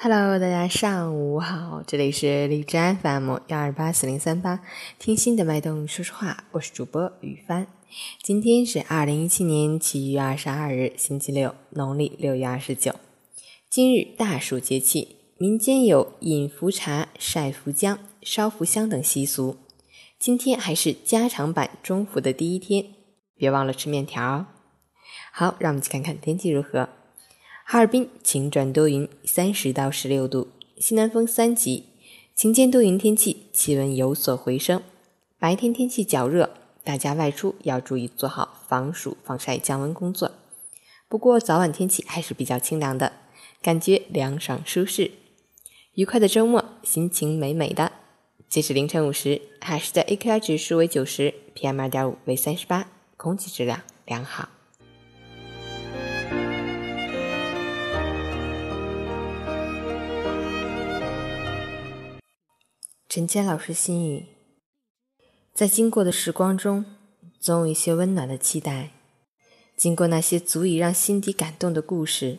Hello，大家上午好，这里是荔枝 FM 幺二八四零三八，听心的脉动说说话，我是主播雨帆。今天是二零一七年七月二十二日，星期六，农历六月二十九。今日大暑节气，民间有饮茯茶、晒茯姜、烧茯香等习俗。今天还是加长版中伏的第一天，别忘了吃面条哦。好，让我们去看看天气如何。哈尔滨晴转多云，三十到十六度，西南风三级，晴间多云天气，气温有所回升。白天天气较热，大家外出要注意做好防暑防晒降温工作。不过早晚天气还是比较清凉的，感觉凉爽舒适。愉快的周末，心情美美的。截止凌晨五时，海市的 AQI 指数为九十，PM 二点五为三十八，空气质量良好。陈坚老师心语：在经过的时光中，总有一些温暖的期待；经过那些足以让心底感动的故事，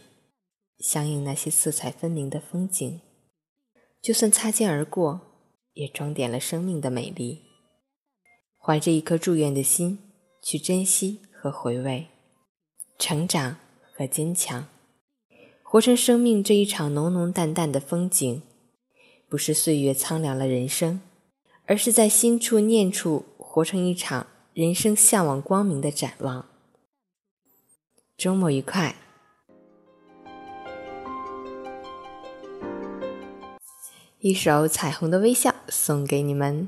相应那些色彩分明的风景，就算擦肩而过，也装点了生命的美丽。怀着一颗祝愿的心，去珍惜和回味，成长和坚强，活成生命这一场浓浓淡淡的风景。不是岁月苍凉了人生而是在心处念处活成一场人生向往光明的展望。周末愉快。一首彩虹的微笑送给你们。